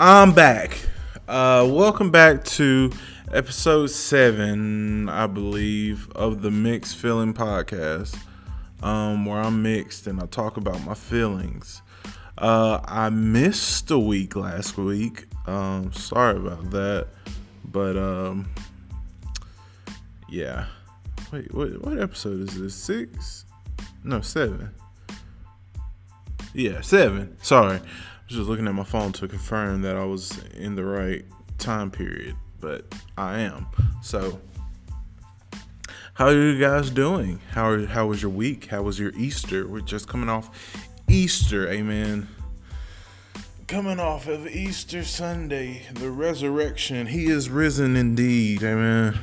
I'm back. Uh, welcome back to episode seven, I believe, of the Mixed Feeling Podcast, um, where I'm mixed and I talk about my feelings. Uh, I missed a week last week. Um, sorry about that, but um, yeah. Wait, what, what episode is this? Six? No, seven. Yeah, seven. Sorry just looking at my phone to confirm that I was in the right time period, but I am. So, how are you guys doing? How are, how was your week? How was your Easter? We're just coming off Easter, amen. Coming off of Easter Sunday, the resurrection. He is risen indeed, amen.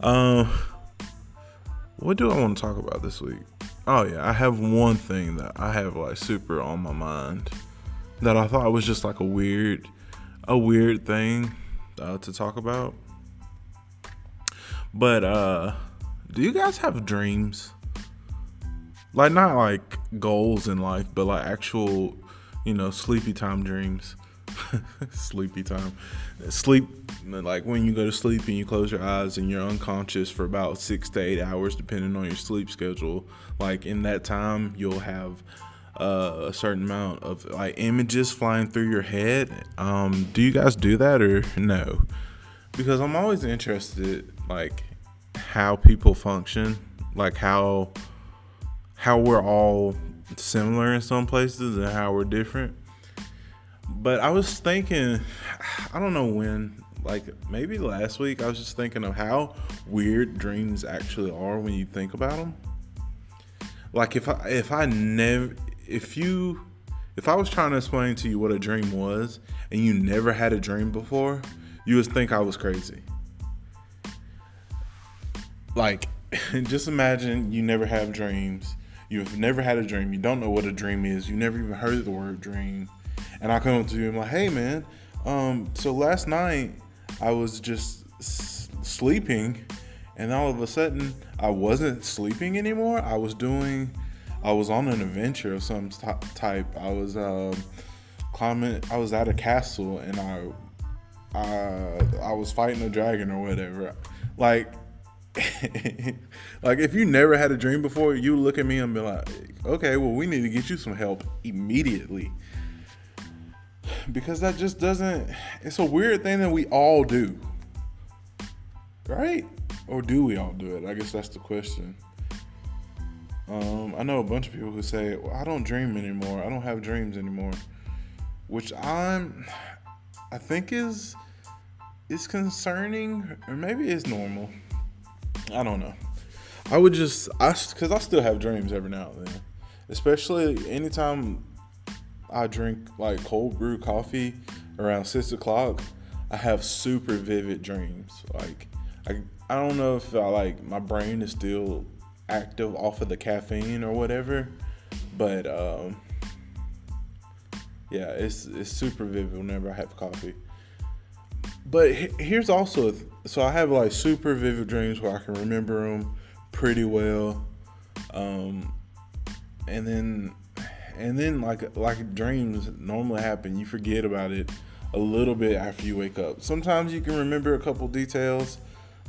Um, what do I want to talk about this week? Oh yeah, I have one thing that I have like super on my mind that I thought was just like a weird, a weird thing uh, to talk about. But uh, do you guys have dreams? Like not like goals in life, but like actual, you know, sleepy time dreams. sleepy time. Sleep like when you go to sleep and you close your eyes and you're unconscious for about 6 to 8 hours depending on your sleep schedule. Like in that time you'll have uh, a certain amount of like images flying through your head. Um, do you guys do that or no? Because I'm always interested, like how people function, like how how we're all similar in some places and how we're different. But I was thinking, I don't know when, like maybe last week, I was just thinking of how weird dreams actually are when you think about them. Like if I if I never if you if I was trying to explain to you what a dream was and you never had a dream before, you would think I was crazy. Like, just imagine you never have dreams. You've never had a dream. You don't know what a dream is. You never even heard the word dream. And I come up to you and I'm like, hey man, um, so last night I was just s- sleeping and all of a sudden I wasn't sleeping anymore. I was doing I was on an adventure of some t- type. I was um, climbing. I was at a castle and I, I, I was fighting a dragon or whatever. Like, like if you never had a dream before, you look at me and be like, okay, well we need to get you some help immediately. Because that just doesn't. It's a weird thing that we all do, right? Or do we all do it? I guess that's the question. Um, I know a bunch of people who say, well, I don't dream anymore. I don't have dreams anymore. Which I'm, I think is, is concerning or maybe it's normal. I don't know. I would just, I, cause I still have dreams every now and then. Especially anytime I drink like cold brew coffee around six o'clock, I have super vivid dreams. Like, I, I don't know if I like, my brain is still active off of the caffeine or whatever. But um, yeah, it's it's super vivid whenever I have coffee. But here's also so I have like super vivid dreams where I can remember them pretty well, um, and then and then like like dreams normally happen, you forget about it a little bit after you wake up. Sometimes you can remember a couple details,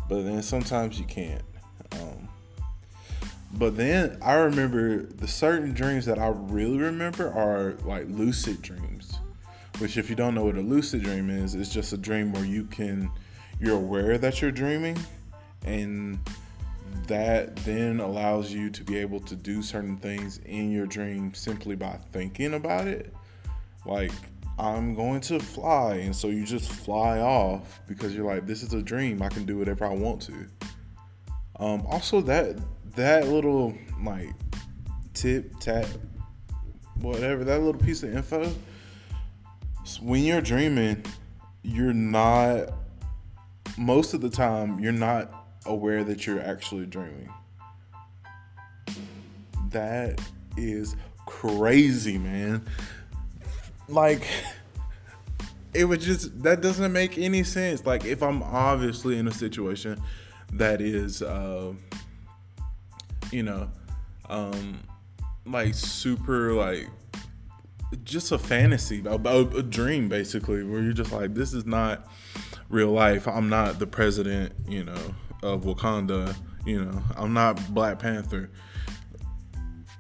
but then sometimes you can't. Um, but then I remember the certain dreams that I really remember are like lucid dreams. Which if you don't know what a lucid dream is, it's just a dream where you can you're aware that you're dreaming and that then allows you to be able to do certain things in your dream simply by thinking about it. Like I'm going to fly, and so you just fly off because you're like, this is a dream. I can do whatever I want to. Um, also, that that little like tip tap whatever that little piece of info when you're dreaming you're not most of the time you're not aware that you're actually dreaming. That is crazy man. Like it would just that doesn't make any sense. Like if i'm obviously in a situation that is uh you know, um, like super like just a fantasy, a, a, dream, basically, where you're just like, this is not real life. I'm not the president, you know, of Wakanda. You know, I'm not Black Panther.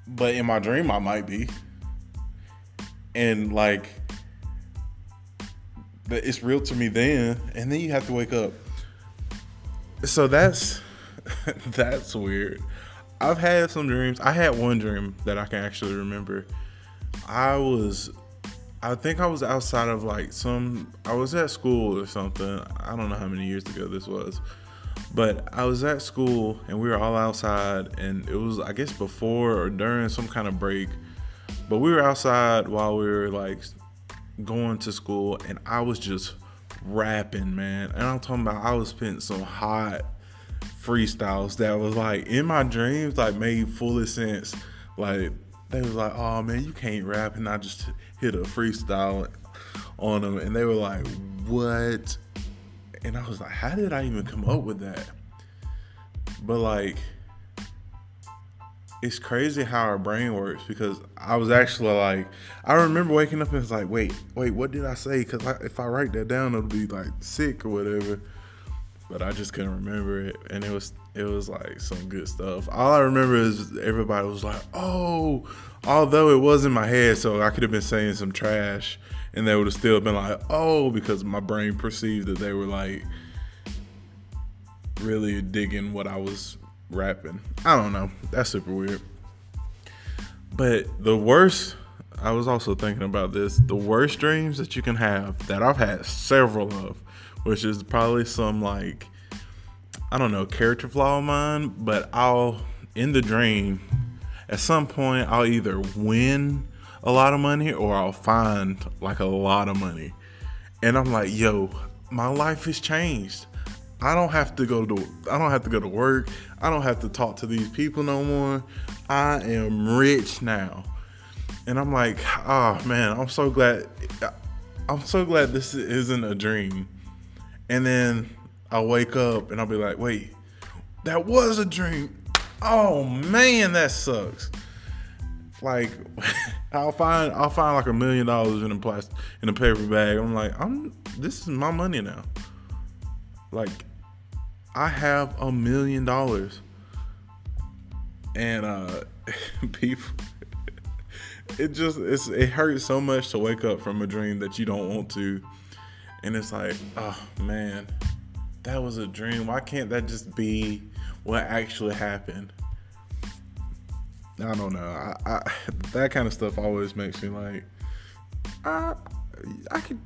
But in my dream, I might be. And like, it's real to me then, and then you have to wake up. So that's that's weird. I've had some dreams. I had one dream that I can actually remember. I was I think I was outside of like some I was at school or something. I don't know how many years ago this was. But I was at school and we were all outside and it was I guess before or during some kind of break. But we were outside while we were like going to school and I was just rapping, man. And I'm talking about I was spitting some hot freestyles that was like in my dreams, like made full sense. Like they was like, "Oh man, you can't rap," and I just hit a freestyle on them, and they were like, "What?" And I was like, "How did I even come up with that?" But like, it's crazy how our brain works because I was actually like, I remember waking up and it's like, wait, wait, what did I say? Because if I write that down, it'll be like sick or whatever but I just couldn't remember it, and it was it was like some good stuff. All I remember is everybody was like, "Oh," although it was in my head, so I could have been saying some trash, and they would have still been like, "Oh," because my brain perceived that they were like really digging what I was rapping. I don't know. That's super weird. But the worst, I was also thinking about this. The worst dreams that you can have that I've had several of which is probably some like I don't know character flaw of mine, but I'll in the dream at some point I'll either win a lot of money or I'll find like a lot of money. And I'm like, yo, my life has changed. I don't have to go to I don't have to go to work. I don't have to talk to these people no more. I am rich now. And I'm like, oh man, I'm so glad I'm so glad this isn't a dream and then I'll wake up and I'll be like, wait, that was a dream. Oh man, that sucks. Like I'll find I'll find like a million dollars in a plastic in a paper bag. I'm like, I'm this is my money now. Like I have a million dollars. And uh people it just it's it hurts so much to wake up from a dream that you don't want to and it's like, oh man, that was a dream. Why can't that just be what actually happened? I don't know. I, I that kind of stuff always makes me like, I I could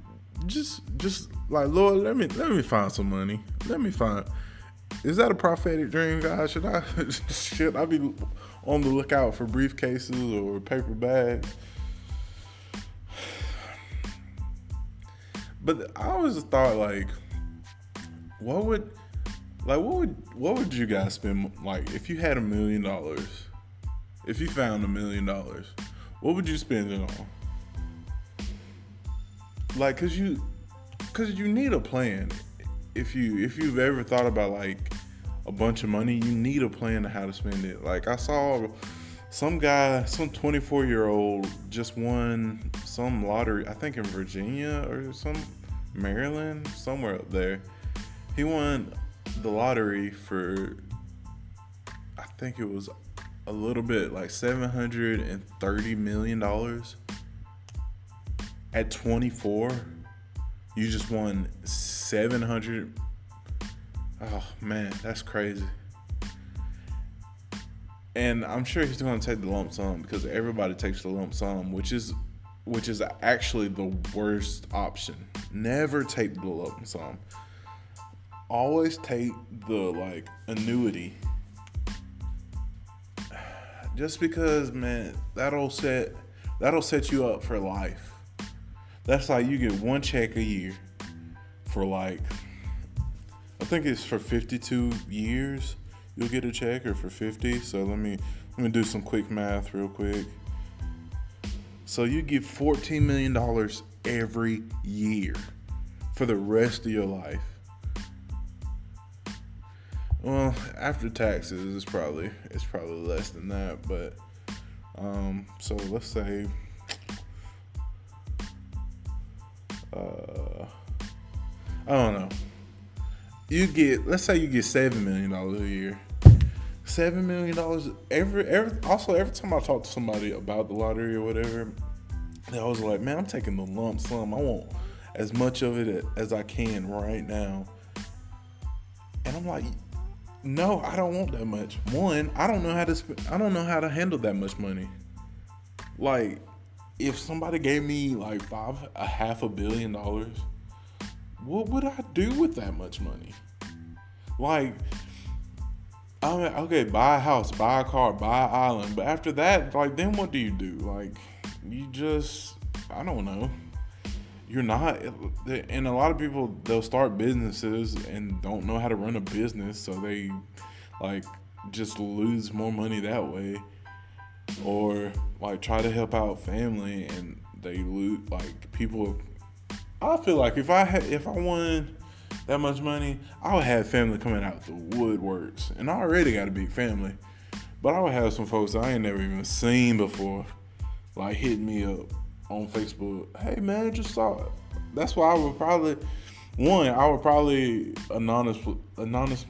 just just like Lord, let me let me find some money. Let me find. Is that a prophetic dream, guys? Should I should I be on the lookout for briefcases or paper bags? But I always thought like, what would, like, what would, what would you guys spend like if you had a million dollars? If you found a million dollars, what would you spend it on? Like, cause you, cause you need a plan. If you, if you've ever thought about like a bunch of money, you need a plan to how to spend it. Like I saw some guy, some 24 year old just won some lottery, I think in Virginia or some Maryland, somewhere up there. He won the lottery for, I think it was a little bit like $730 million. At 24, you just won 700. Oh man, that's crazy and I'm sure he's going to take the lump sum because everybody takes the lump sum, which is which is actually the worst option. Never take the lump sum. Always take the like annuity. Just because, man, that'll set that'll set you up for life. That's like you get one check a year for like I think it's for 52 years you'll get a check or for 50 so let me let me do some quick math real quick. So you get 14 million dollars every year for the rest of your life. Well after taxes it's probably it's probably less than that but um so let's say uh, I don't know. You get, let's say you get seven million dollars a year. Seven million dollars every every. Also, every time I talk to somebody about the lottery or whatever, they always like, "Man, I'm taking the lump sum. I want as much of it as I can right now." And I'm like, no, I don't want that much. One, I don't know how to sp- I don't know how to handle that much money. Like, if somebody gave me like five a half a billion dollars, what would I do with that much money? Like, I mean, okay, buy a house, buy a car, buy an island, but after that, like, then what do you do? Like, you just, I don't know you're not and a lot of people they'll start businesses and don't know how to run a business so they like just lose more money that way or like try to help out family and they lose like people i feel like if i had if i won that much money i would have family coming out the woodworks and i already got a big family but i would have some folks i ain't never even seen before like hit me up on Facebook, hey man, just saw it. That's why I would probably one, I would probably anonymous anonymous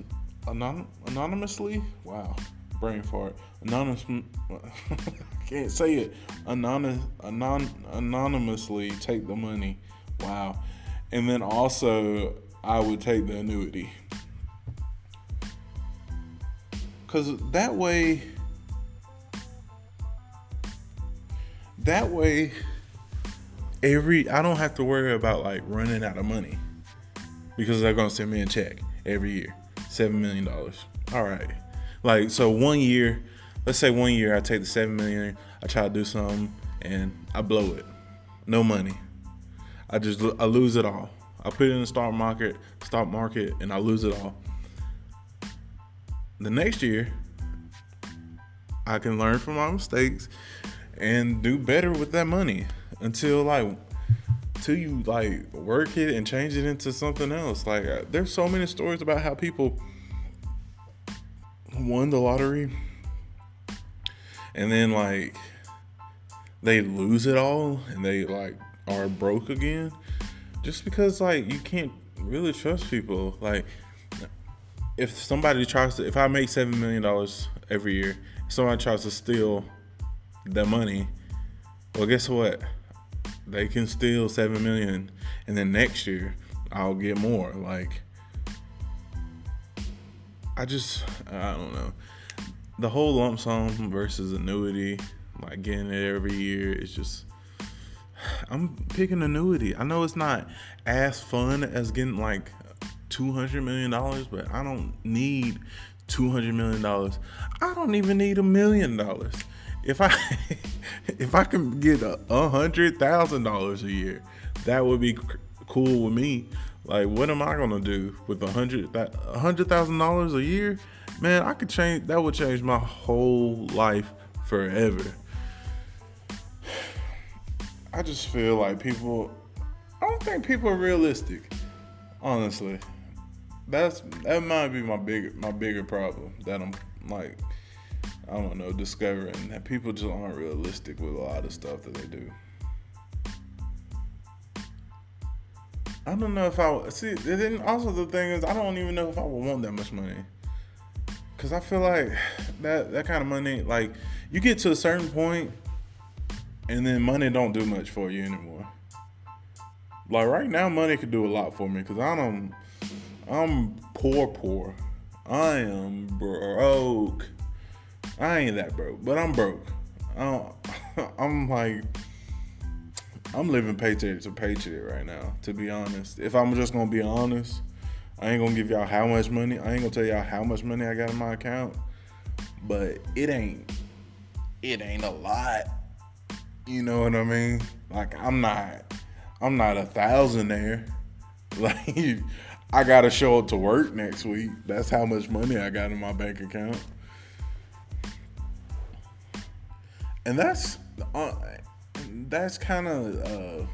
anon, anonymously. Wow, brain fart. Anonymous. Can't say it. Anonymous anon, anonymously take the money. Wow, and then also I would take the annuity because that way. That way every I don't have to worry about like running out of money because they're gonna send me a check every year, seven million dollars. All right, like so one year, let's say one year I take the seven million, I try to do something and I blow it, no money. I just I lose it all. I put it in the stock market, stock market, and I lose it all. The next year, I can learn from my mistakes and do better with that money until like till you like work it and change it into something else. Like uh, there's so many stories about how people won the lottery and then like they lose it all and they like are broke again just because like you can't really trust people like if somebody tries to if i make seven million dollars every year somebody tries to steal the money well guess what they can steal seven million, and then next year I'll get more. Like, I just I don't know. The whole lump sum versus annuity, like getting it every year, is just. I'm picking annuity. I know it's not as fun as getting like two hundred million dollars, but I don't need two hundred million dollars. I don't even need a million dollars if I if I can get a hundred thousand dollars a year, that would be cool with me. Like, what am I gonna do with a hundred that a hundred thousand dollars a year? Man, I could change. That would change my whole life forever. I just feel like people. I don't think people are realistic. Honestly, that's that might be my bigger my bigger problem that I'm like I don't know, discovering that people just aren't realistic with a lot of stuff that they do. I don't know if I see. Then also the thing is, I don't even know if I would want that much money. Cause I feel like that that kind of money, like you get to a certain point, and then money don't do much for you anymore. Like right now, money could do a lot for me. Cause I don't, I'm poor, poor. I am broke. I ain't that broke, but I'm broke. I am like, I'm living paycheck to paycheck right now. To be honest, if I'm just gonna be honest, I ain't gonna give y'all how much money. I ain't gonna tell y'all how much money I got in my account, but it ain't, it ain't a lot. You know what I mean? Like I'm not, I'm not a thousandaire. Like I gotta show up to work next week. That's how much money I got in my bank account. and that's uh, that's kind of uh,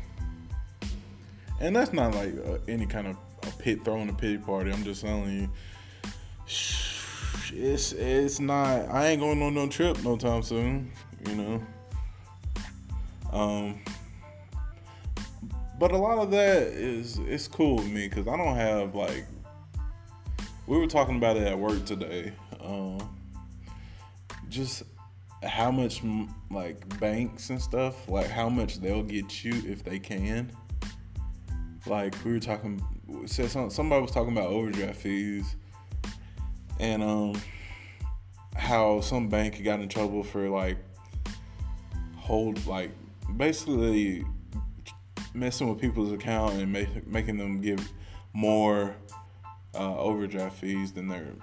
and that's not like uh, any kind of a pit throwing a pity party. I'm just telling you, it's it's not. I ain't going on no trip no time soon. You know. Um. but a lot of that is it's cool with me because I don't have like. We were talking about it at work today. Um, just how much like banks and stuff, like how much they'll get you if they can. Like we were talking, said somebody was talking about overdraft fees, and um, how some bank got in trouble for like hold like basically messing with people's account and make, making them give more uh, overdraft fees than they're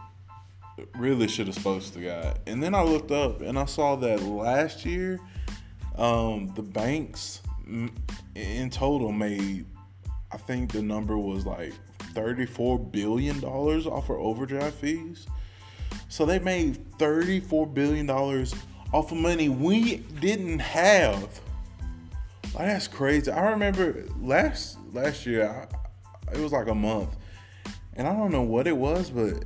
really should have supposed to got. And then I looked up and I saw that last year, um, the banks in total made, I think the number was like $34 billion off of overdraft fees. So they made $34 billion off of money we didn't have. Like, that's crazy. I remember last last year, I, it was like a month, and I don't know what it was, but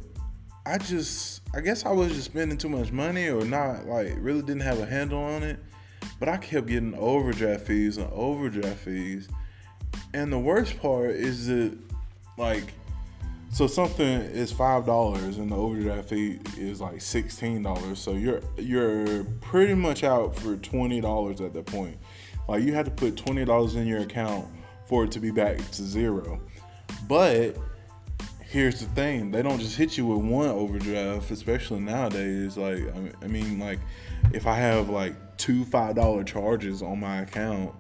I just, I guess I was just spending too much money or not, like, really didn't have a handle on it. But I kept getting overdraft fees and overdraft fees. And the worst part is that, like, so something is five dollars and the overdraft fee is like sixteen dollars. So you're you're pretty much out for twenty dollars at that point. Like you have to put twenty dollars in your account for it to be back to zero. But here's the thing they don't just hit you with one overdraft especially nowadays like i mean like if i have like two five dollar charges on my account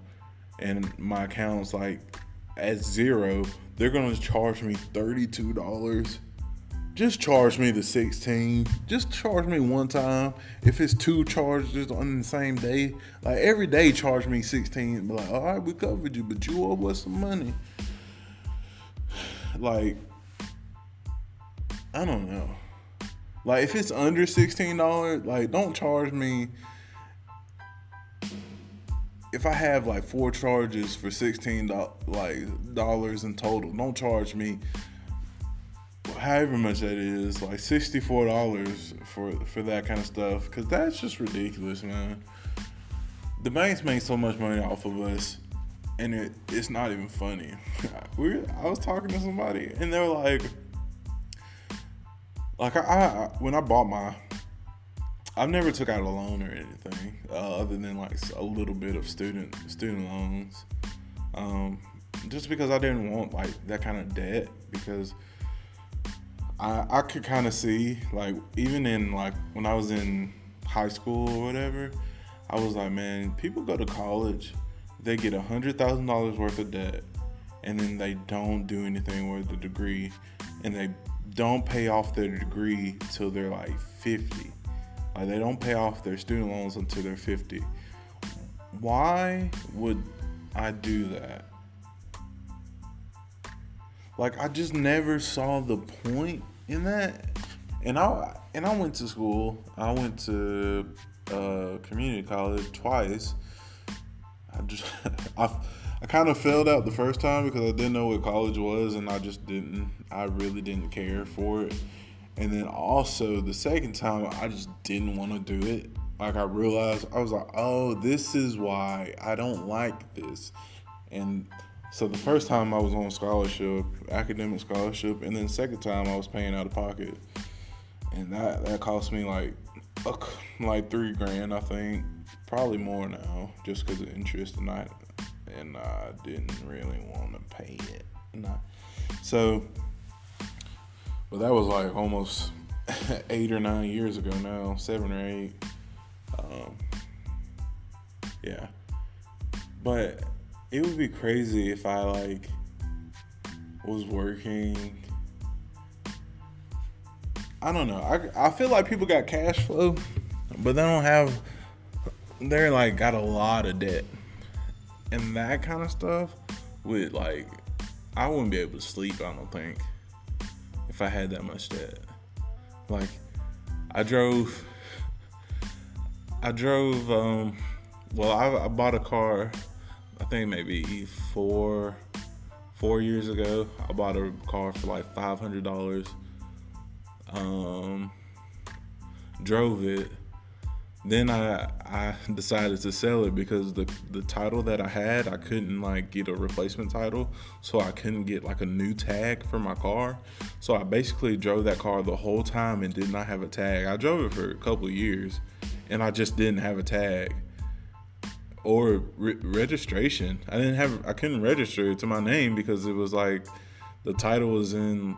and my account's like at zero they're gonna charge me $32 just charge me the 16 just charge me one time if it's two charges on the same day like every day charge me 16 be like all right we covered you but you owe us some money like I don't know. Like if it's under sixteen dollars, like don't charge me. If I have like four charges for sixteen like dollars in total, don't charge me however much that is, like sixty four dollars for for that kind of stuff, because that's just ridiculous, man. The banks make so much money off of us, and it it's not even funny. we I was talking to somebody, and they were like like I, I when I bought my I've never took out a loan or anything uh, other than like a little bit of student student loans, um, just because I didn't want like that kind of debt because I I could kind of see like even in like when I was in high school or whatever, I was like, man, people go to college, they get a hundred thousand dollars worth of debt, and then they don't do anything with the degree, and they don't pay off their degree till they're like 50. Like they don't pay off their student loans until they're 50. Why would I do that? Like I just never saw the point in that. And I and I went to school. I went to uh, community college twice. I just I I kind of failed out the first time because I didn't know what college was and I just didn't, I really didn't care for it. And then also the second time, I just didn't want to do it. Like I realized, I was like, oh, this is why I don't like this. And so the first time I was on scholarship, academic scholarship, and then second time I was paying out of pocket. And that, that cost me like, like three grand, I think. Probably more now, just because of interest and I and I didn't really want to pay it. I, so, but that was like almost eight or nine years ago now, seven or eight. Um, yeah, but it would be crazy if I like was working. I don't know. I, I feel like people got cash flow, but they don't have. They're like got a lot of debt and that kind of stuff would like I wouldn't be able to sleep. I don't think if I had that much debt. Like I drove. I drove. Um, well, I, I bought a car. I think maybe four four years ago. I bought a car for like five hundred dollars. Um, drove it then I I decided to sell it because the the title that I had I couldn't like get a replacement title, so I couldn't get like a new tag for my car. So I basically drove that car the whole time and did not have a tag. I drove it for a couple years, and I just didn't have a tag or re- registration. I didn't have I couldn't register it to my name because it was like the title was in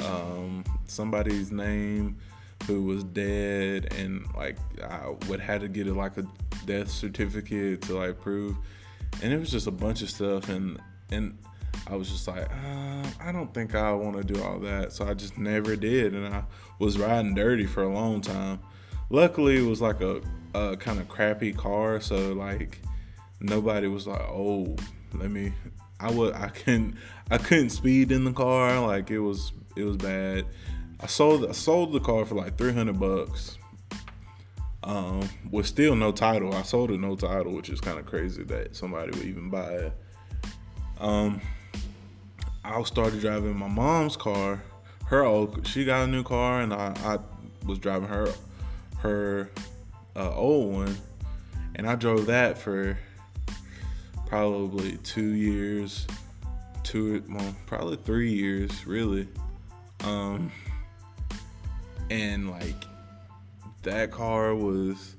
um, somebody's name who was dead and like I would have to get it like a death certificate to like prove. And it was just a bunch of stuff and and I was just like uh, I don't think I want to do all that. So I just never did and I was riding dirty for a long time luckily it was like a, a kind of crappy car so like nobody was like oh let me I would I couldn't I couldn't speed in the car like it was it was bad I sold I sold the car for like 300 bucks. Um, with still no title. I sold it no title, which is kind of crazy that somebody would even buy it. Um, I started driving my mom's car. Her old, she got a new car, and I, I was driving her her uh, old one, and I drove that for probably two years, two well, probably three years, really. Um, and like that car was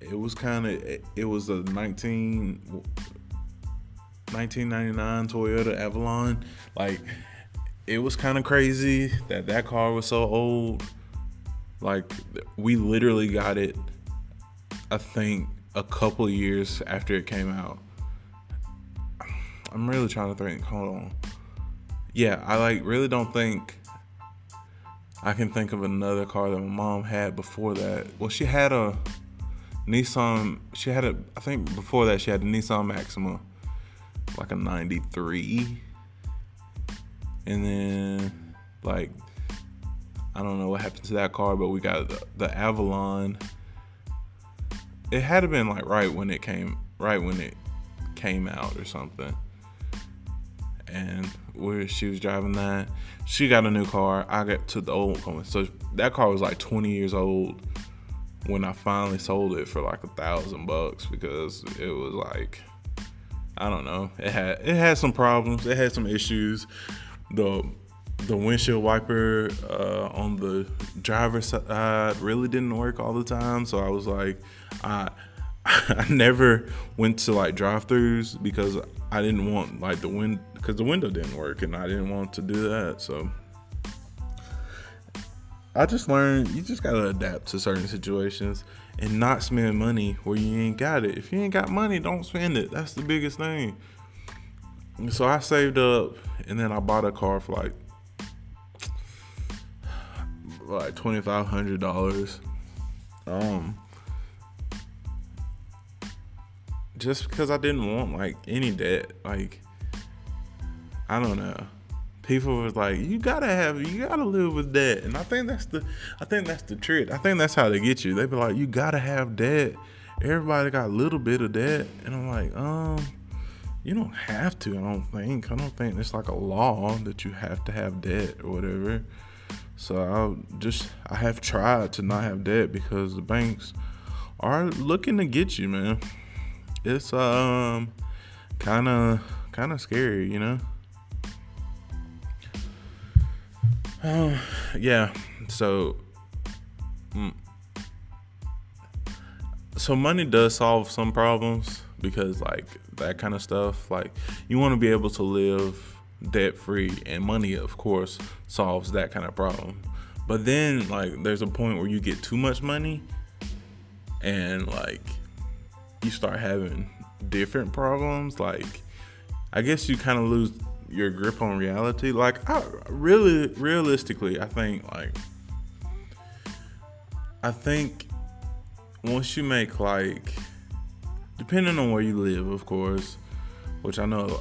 it was kind of it was a 19 1999 Toyota Avalon. Like it was kind of crazy that that car was so old like we literally got it I think a couple years after it came out I'm really trying to think hold on yeah I like really don't think I can think of another car that my mom had before that. Well, she had a Nissan. She had a. I think before that she had a Nissan Maxima, like a '93, and then like I don't know what happened to that car, but we got the, the Avalon. It had to been like right when it came, right when it came out or something and where she was driving that. She got a new car. I got to the old one. So that car was like 20 years old when I finally sold it for like a thousand bucks because it was like I don't know. It had it had some problems. It had some issues. The the windshield wiper uh, on the driver's side really didn't work all the time. So I was like, I I never went to like drive-throughs because I didn't want like the wind because the window didn't work and I didn't want to do that. So I just learned you just gotta adapt to certain situations and not spend money where you ain't got it. If you ain't got money, don't spend it. That's the biggest thing. So I saved up and then I bought a car for like like twenty five hundred dollars. Um just because I didn't want like any debt. Like I don't know. People was like, you gotta have, you gotta live with debt, and I think that's the, I think that's the trick. I think that's how they get you. They be like, you gotta have debt. Everybody got a little bit of debt, and I'm like, um, you don't have to. I don't think. I don't think it's like a law that you have to have debt or whatever. So I just, I have tried to not have debt because the banks are looking to get you, man. It's um, kind of, kind of scary, you know. Uh, yeah. So, mm, so money does solve some problems because like that kind of stuff. Like you want to be able to live debt free, and money, of course, solves that kind of problem. But then like there's a point where you get too much money, and like you start having different problems. Like I guess you kind of lose your grip on reality. Like I really realistically, I think like I think once you make like depending on where you live, of course, which I know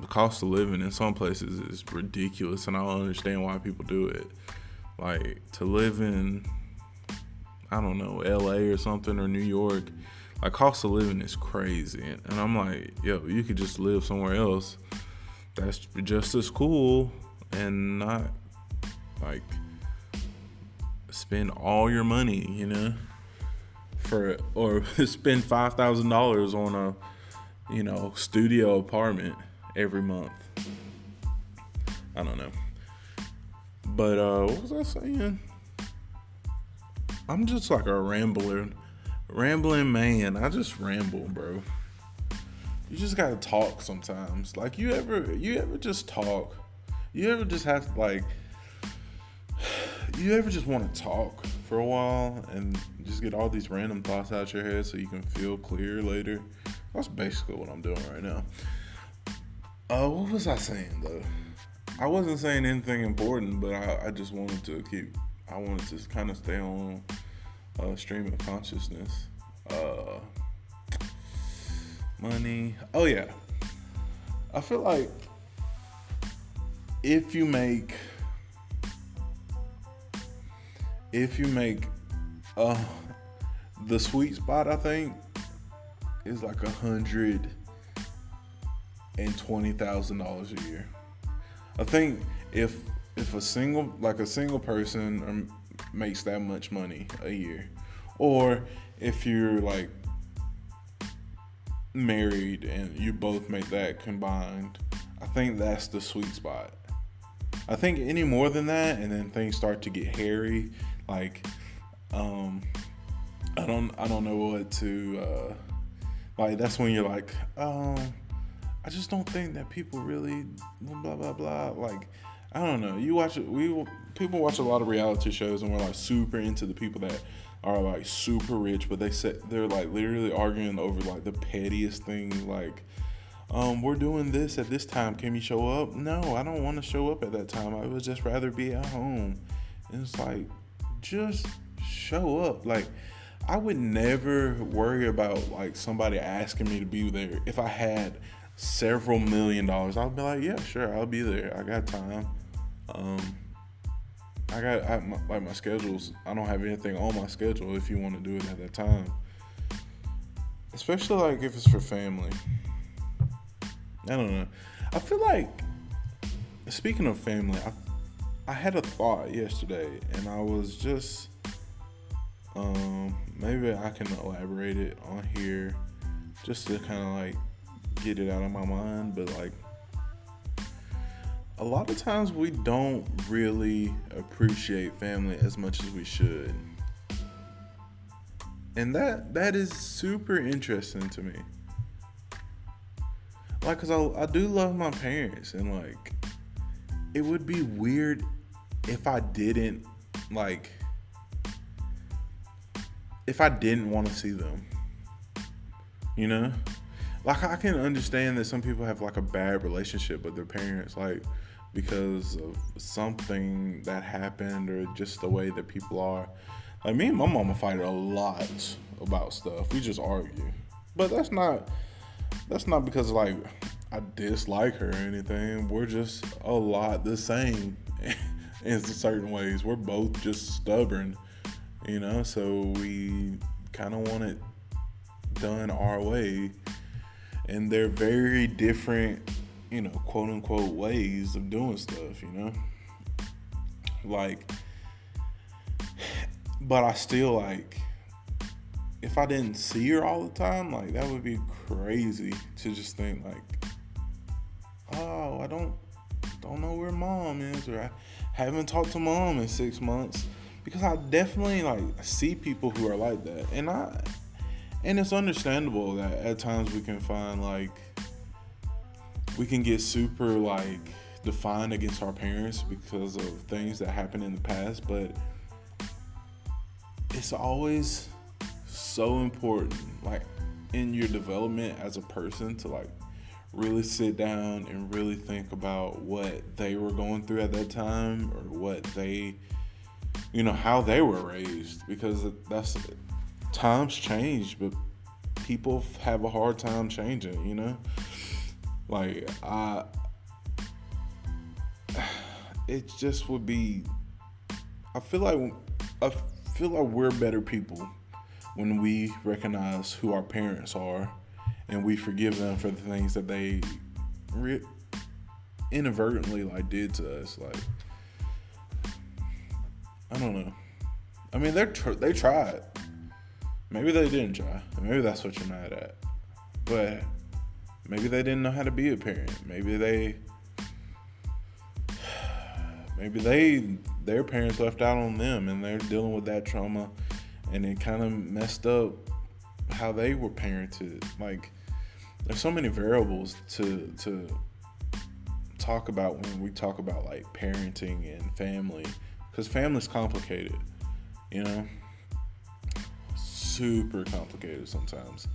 the cost of living in some places is ridiculous, and I don't understand why people do it. Like to live in, I don't know, L.A. or something or New York, like cost of living is crazy, and I'm like, yo, you could just live somewhere else that's just as cool and not like spend all your money, you know? for or spend five thousand dollars on a you know studio apartment every month. I don't know. But uh what was I saying? I'm just like a rambler rambling man. I just ramble, bro. You just gotta talk sometimes. Like you ever you ever just talk. You ever just have to like you ever just want to talk for a while and just get all these random thoughts out your head so you can feel clear later? That's basically what I'm doing right now. Uh, what was I saying though? I wasn't saying anything important, but I, I just wanted to keep. I wanted to kind of stay on uh, stream of consciousness. Uh, money. Oh yeah. I feel like if you make if you make uh the sweet spot I think is like a hundred and twenty thousand dollars a year. I think if if a single like a single person um, makes that much money a year, or if you're like married and you both make that combined, I think that's the sweet spot. I think any more than that, and then things start to get hairy. Like, um, I don't, I don't know what to. Uh, like, that's when you're like, um, I just don't think that people really blah blah blah. Like, I don't know. You watch. We people watch a lot of reality shows, and we're like super into the people that are like super rich, but they said they're like literally arguing over like the pettiest things, like, um, we're doing this at this time. Can you show up? No, I don't want to show up at that time. I would just rather be at home. And it's like, just show up. Like, I would never worry about like somebody asking me to be there. If I had several million dollars, I'll be like, yeah, sure, I'll be there. I got time. Um, I got I, my, like my schedules. I don't have anything on my schedule if you want to do it at that time. Especially like if it's for family. I don't know. I feel like speaking of family, I I had a thought yesterday and I was just um maybe I can elaborate it on here just to kind of like get it out of my mind, but like a lot of times we don't really appreciate family as much as we should. And that that is super interesting to me. Like cuz I I do love my parents and like it would be weird if I didn't like if I didn't want to see them. You know? Like I can understand that some people have like a bad relationship with their parents like because of something that happened or just the way that people are. Like me and my mama fight a lot about stuff. We just argue. But that's not that's not because like I dislike her or anything. We're just a lot the same in certain ways. We're both just stubborn, you know, so we kind of want it done our way. And they're very different you know, quote unquote ways of doing stuff, you know? Like, but I still like, if I didn't see her all the time, like, that would be crazy to just think, like, oh, I don't, don't know where mom is, or I haven't talked to mom in six months. Because I definitely, like, see people who are like that. And I, and it's understandable that at times we can find, like, we can get super like defined against our parents because of things that happened in the past, but it's always so important, like in your development as a person, to like really sit down and really think about what they were going through at that time or what they, you know, how they were raised because that's times change, but people have a hard time changing, you know? Like I, it just would be. I feel like I feel like we're better people when we recognize who our parents are, and we forgive them for the things that they re- inadvertently like did to us. Like I don't know. I mean, they're tr- they tried. Maybe they didn't try. Maybe that's what you're mad at. But maybe they didn't know how to be a parent. Maybe they maybe they their parents left out on them and they're dealing with that trauma and it kind of messed up how they were parented. Like there's so many variables to to talk about when we talk about like parenting and family because family's complicated, you know, super complicated sometimes,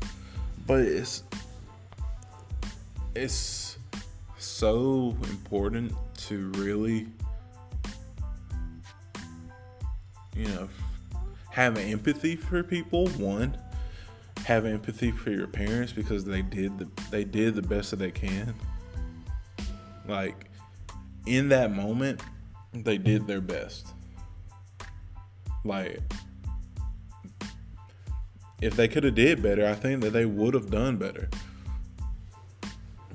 but it's it's so important to really you know have empathy for people. One have empathy for your parents because they did the they did the best that they can. Like in that moment they did their best. Like if they could have did better i think that they would have done better.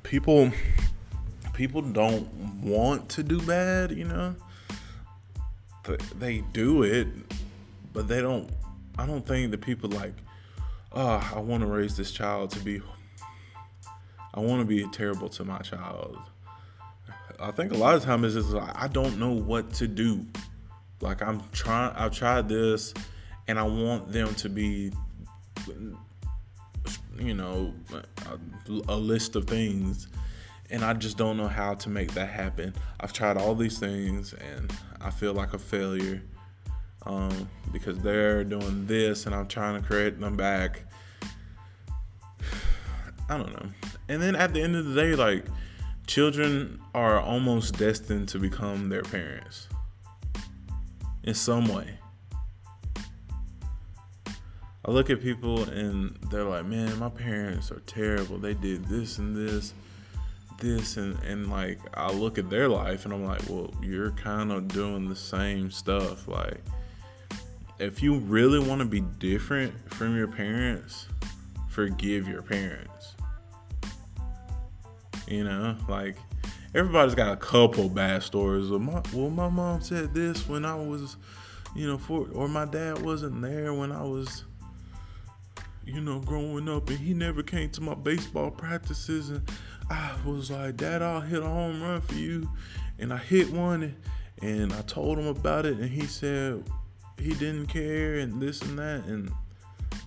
People people don't want to do bad you know? They do it but they don't i don't think that people like oh i want to raise this child to be i want to be terrible to my child. I think a lot of times it's like I don't know what to do. Like I'm trying, I've tried this, and I want them to be, you know, a, a list of things, and I just don't know how to make that happen. I've tried all these things, and I feel like a failure um, because they're doing this, and I'm trying to create them back. I don't know. And then at the end of the day, like children are almost destined to become their parents in some way. I look at people and they're like, man, my parents are terrible. They did this and this, this, and, and like, I look at their life and I'm like, well, you're kind of doing the same stuff. Like, if you really want to be different from your parents, forgive your parents. You know, like everybody's got a couple bad stories. Of my, well, my mom said this when I was, you know, for or my dad wasn't there when I was, you know, growing up, and he never came to my baseball practices, and I was like, Dad, I'll hit a home run for you, and I hit one, and, and I told him about it, and he said he didn't care, and this and that, and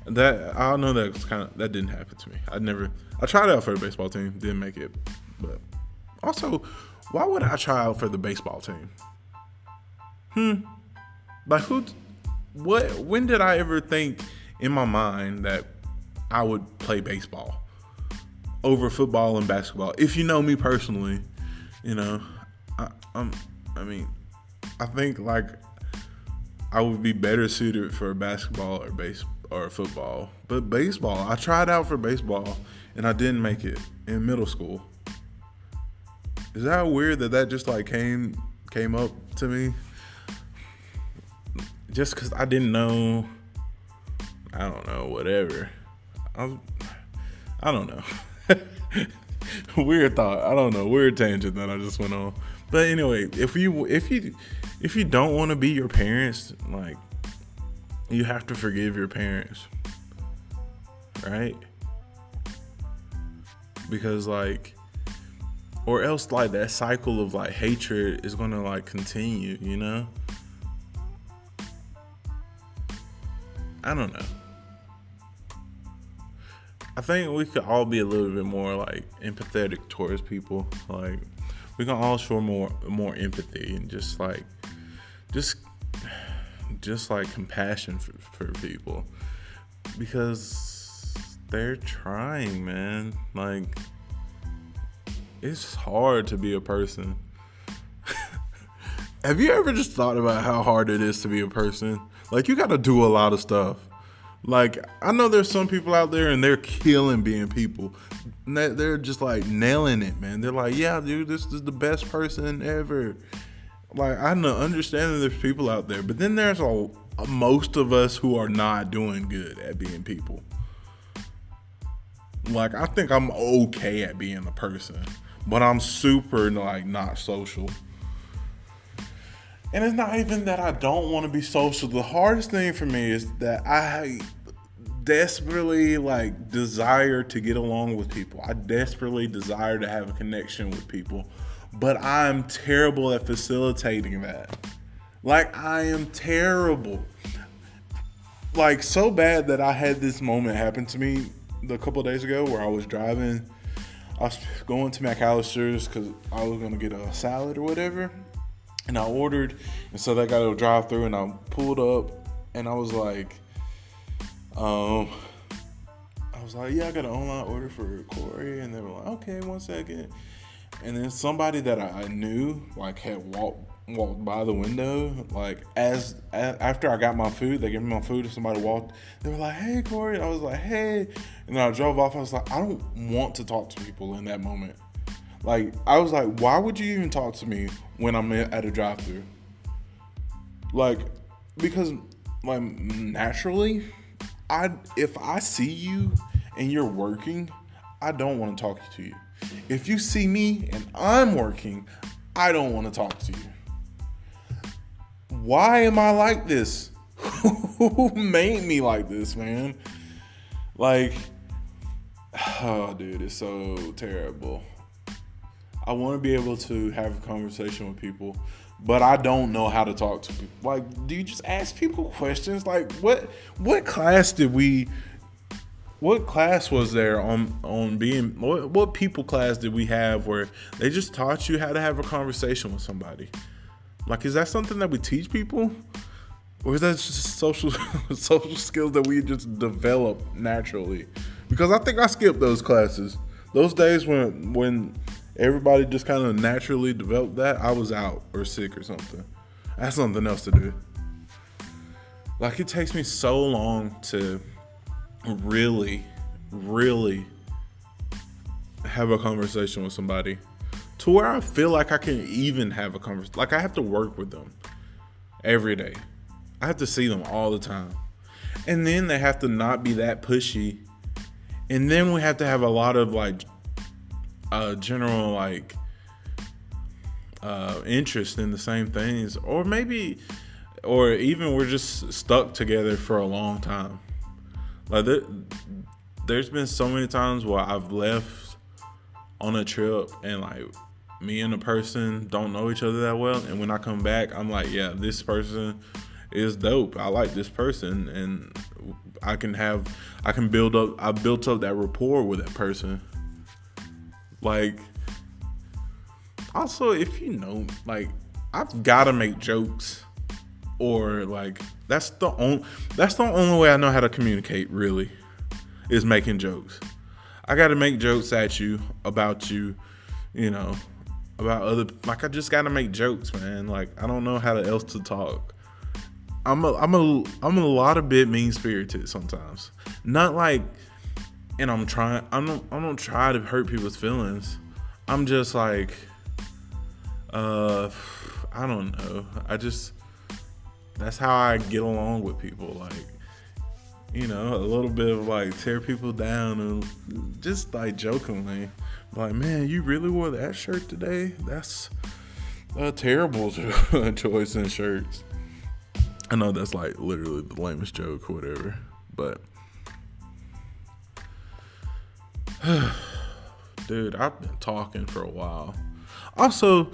that I don't know that kind of that didn't happen to me. I never I tried out for the baseball team, didn't make it. But also, why would I try out for the baseball team? Hmm. Like who? What? When did I ever think in my mind that I would play baseball over football and basketball? If you know me personally, you know, I, I'm. I mean, I think like I would be better suited for basketball or base or football. But baseball, I tried out for baseball and I didn't make it in middle school. Is that weird that that just like came came up to me? Just because I didn't know. I don't know. Whatever. I, I don't know. weird thought. I don't know. Weird tangent that I just went on. But anyway, if you if you if you don't want to be your parents, like you have to forgive your parents. Right? Because like or else like that cycle of like hatred is going to like continue, you know? I don't know. I think we could all be a little bit more like empathetic towards people. Like we can all show more more empathy and just like just just like compassion for, for people because they're trying, man. Like it's hard to be a person. Have you ever just thought about how hard it is to be a person? Like you got to do a lot of stuff. Like I know there's some people out there and they're killing being people. They're just like nailing it, man. They're like, yeah, dude, this is the best person ever. Like I know, understand that there's people out there, but then there's a, a most of us who are not doing good at being people. Like I think I'm okay at being a person, but I'm super like not social. And it's not even that I don't want to be social. The hardest thing for me is that I desperately like desire to get along with people. I desperately desire to have a connection with people, but I'm terrible at facilitating that. Like I am terrible. Like so bad that I had this moment happen to me a couple days ago where I was driving. I was going to McAlister's because I was gonna get a salad or whatever, and I ordered, and so they got a drive through, and I pulled up, and I was like, um, I was like, yeah, I got an online order for Corey, and they were like, okay, one second, and then somebody that I knew like had walked walked by the window, like as, as, after I got my food, they gave me my food, and somebody walked. They were like, "Hey, Corey," I was like, "Hey," and then I drove off. I was like, I don't want to talk to people in that moment. Like I was like, why would you even talk to me when I'm at a drive-through? Like because like naturally, I if I see you and you're working, I don't want to talk to you. If you see me and I'm working, I don't want to talk to you why am I like this? Who made me like this, man? Like, oh, dude, it's so terrible. I want to be able to have a conversation with people, but I don't know how to talk to people. Like, do you just ask people questions? Like, what what class did we? What class was there on on being? What, what people class did we have where they just taught you how to have a conversation with somebody? Like, is that something that we teach people? Or is that just social social skills that we just develop naturally? Because I think I skipped those classes. Those days when when everybody just kind of naturally developed that, I was out or sick or something. That's something else to do. Like it takes me so long to really, really have a conversation with somebody to where I feel like I can even have a conversation. Like I have to work with them every day. I have to see them all the time. And then they have to not be that pushy. And then we have to have a lot of like uh general like uh interest in the same things or maybe or even we're just stuck together for a long time. Like there, there's been so many times where I've left on a trip and like me and the person don't know each other that well and when i come back i'm like yeah this person is dope i like this person and i can have i can build up i built up that rapport with that person like also if you know like i've gotta make jokes or like that's the only that's the only way i know how to communicate really is making jokes i gotta make jokes at you about you you know about other like I just gotta make jokes, man. Like I don't know how else to talk. I'm a I'm a I'm a lot of bit mean spirited sometimes. Not like and I'm trying I don't I don't try to hurt people's feelings. I'm just like uh I don't know. I just that's how I get along with people. Like you know, a little bit of like tear people down and just like jokingly. Like, man, you really wore that shirt today? That's a terrible choice in shirts. I know that's like literally the lamest joke or whatever, but dude, I've been talking for a while. Also,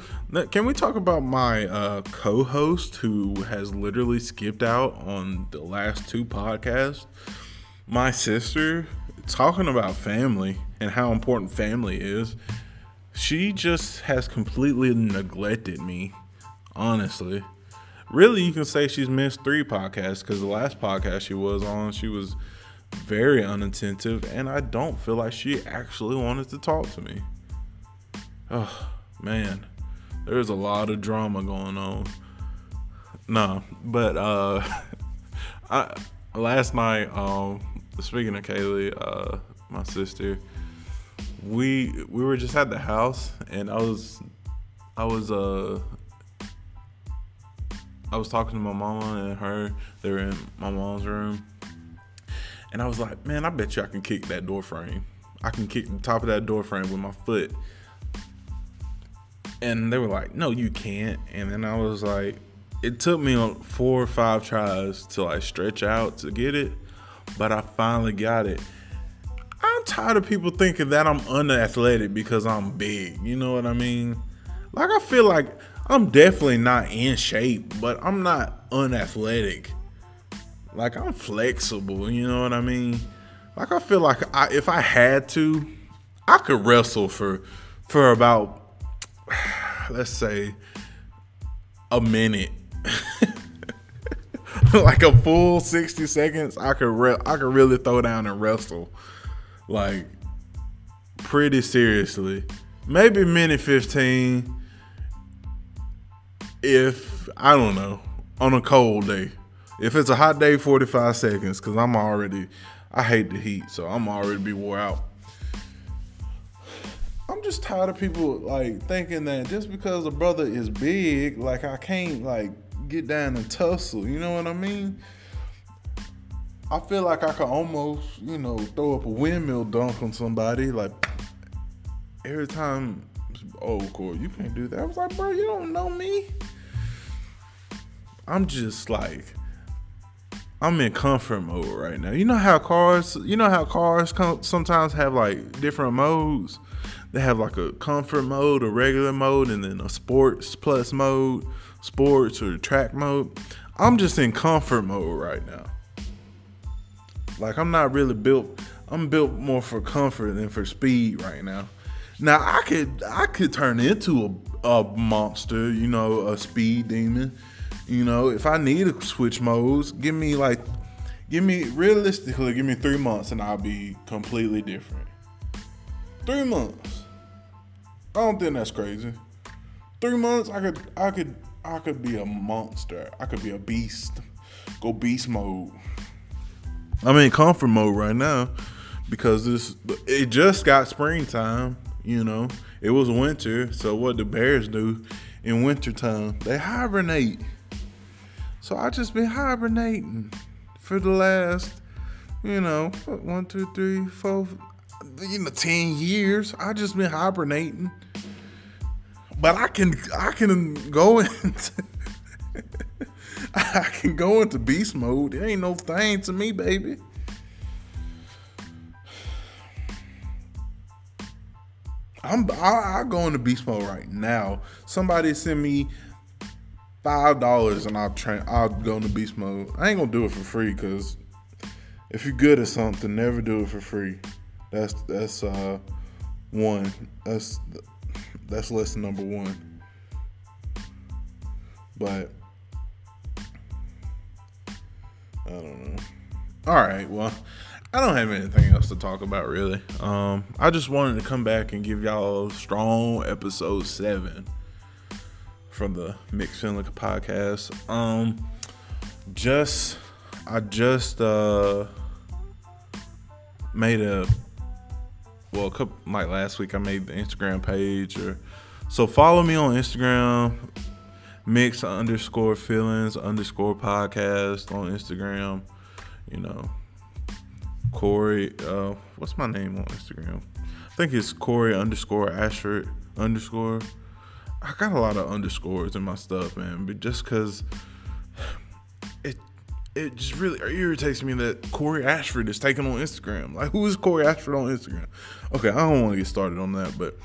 can we talk about my uh, co-host who has literally skipped out on the last two podcasts? My sister talking about family and how important family is. She just has completely neglected me, honestly. Really, you can say she's missed three podcasts because the last podcast she was on, she was very unattentive, and I don't feel like she actually wanted to talk to me. Oh, man. There's a lot of drama going on. No, but uh I last night, um, speaking of Kaylee, uh, my sister, we we were just at the house and I was I was uh I was talking to my mama and her. They were in my mom's room. And I was like, man, I bet you I can kick that door frame. I can kick the top of that door frame with my foot. And they were like, no, you can't. And then I was like, it took me four or five tries to like stretch out to get it. but I finally got it. I'm tired of people thinking that I'm unathletic because I'm big. You know what I mean? Like I feel like I'm definitely not in shape, but I'm not unathletic. Like I'm flexible, you know what I mean? Like I feel like I, if I had to, I could wrestle for for about let's say a minute. like a full 60 seconds, I could re- I could really throw down and wrestle. Like pretty seriously. Maybe minute 15 if I don't know, on a cold day. If it's a hot day, 45 seconds, because I'm already, I hate the heat, so I'm already be wore out. I'm just tired of people like thinking that just because a brother is big, like I can't like get down and tussle. You know what I mean? I feel like I could almost, you know, throw up a windmill dunk on somebody. Like every time, oh, Corey, you can't do that. I was like, bro, you don't know me. I'm just like, I'm in comfort mode right now. You know how cars, you know how cars come, sometimes have like different modes. They have like a comfort mode, a regular mode, and then a sports plus mode, sports or track mode. I'm just in comfort mode right now. Like I'm not really built. I'm built more for comfort than for speed right now. Now I could I could turn into a, a monster, you know, a speed demon you know, if I need to switch modes, give me like, give me realistically, give me three months and I'll be completely different. Three months. I don't think that's crazy. Three months, I could, I could, I could be a monster. I could be a beast. Go beast mode. I'm in comfort mode right now because this it just got springtime. You know, it was winter. So what the bears do in wintertime? They hibernate. So I just been hibernating for the last, you know, one, two, three, four, you know, ten years. I just been hibernating. But I can I can go into I can go into beast mode. It ain't no thing to me, baby. I'm I, I go into beast mode right now. Somebody send me five dollars and I'll train. I'll go into beast mode. I ain't gonna do it for free because if you're good at something, never do it for free. That's that's uh one. That's that's lesson number one. But I don't know. All right, well, I don't have anything else to talk about really. Um, I just wanted to come back and give y'all strong episode seven from the Mixed Feeling podcast. Um, just I just uh made a well, a couple like last week I made the Instagram page or so follow me on Instagram, mix underscore feelings underscore podcast on Instagram. You know, Corey. Uh, what's my name on Instagram? I think it's Corey underscore Ashford underscore. I got a lot of underscores in my stuff, man. But just because it it just really irritates me that Corey Ashford is taken on Instagram. Like, who is Corey Ashford on Instagram? Okay, I don't want to get started on that, but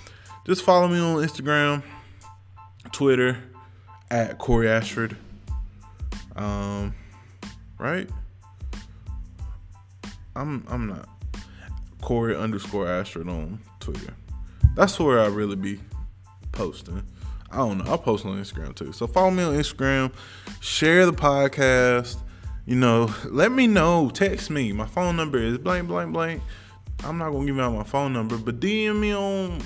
just follow me on Instagram, Twitter at Corey Ashford. Um, right? I'm I'm not Corey underscore Ashford on Twitter. That's where I really be posting. I don't know. I'll post on Instagram too. So follow me on Instagram, share the podcast. You know, let me know. Text me. My phone number is blank, blank, blank. I'm not gonna give out my phone number, but DM me on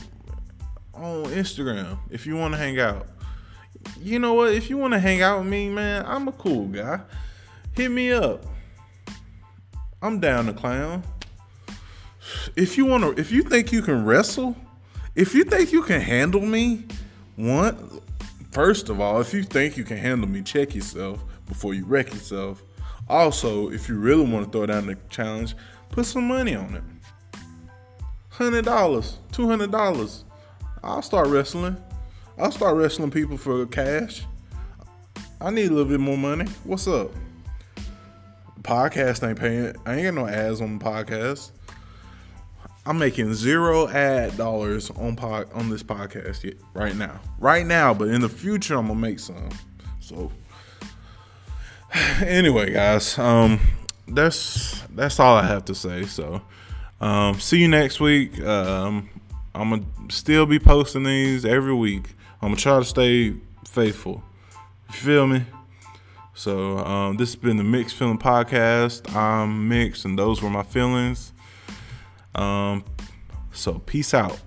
on Instagram if you want to hang out. You know what? If you want to hang out with me, man, I'm a cool guy. Hit me up. I'm down to clown. If you want to, if you think you can wrestle, if you think you can handle me, one, first of all, if you think you can handle me, check yourself before you wreck yourself. Also, if you really want to throw down the challenge, put some money on it. Hundred dollars, two hundred dollars. I'll start wrestling. I'll start wrestling people for cash. I need a little bit more money. What's up? podcast ain't paying. I ain't got no ads on the podcast. I'm making zero ad dollars on pod, on this podcast yet, right now. Right now, but in the future I'm gonna make some. So anyway, guys, um that's that's all I have to say. So um see you next week. Um I'm gonna still be posting these every week. I'm gonna try to stay faithful. You feel me? So um, this has been the Mixed Feeling Podcast. I'm Mix, and those were my feelings. Um, so peace out.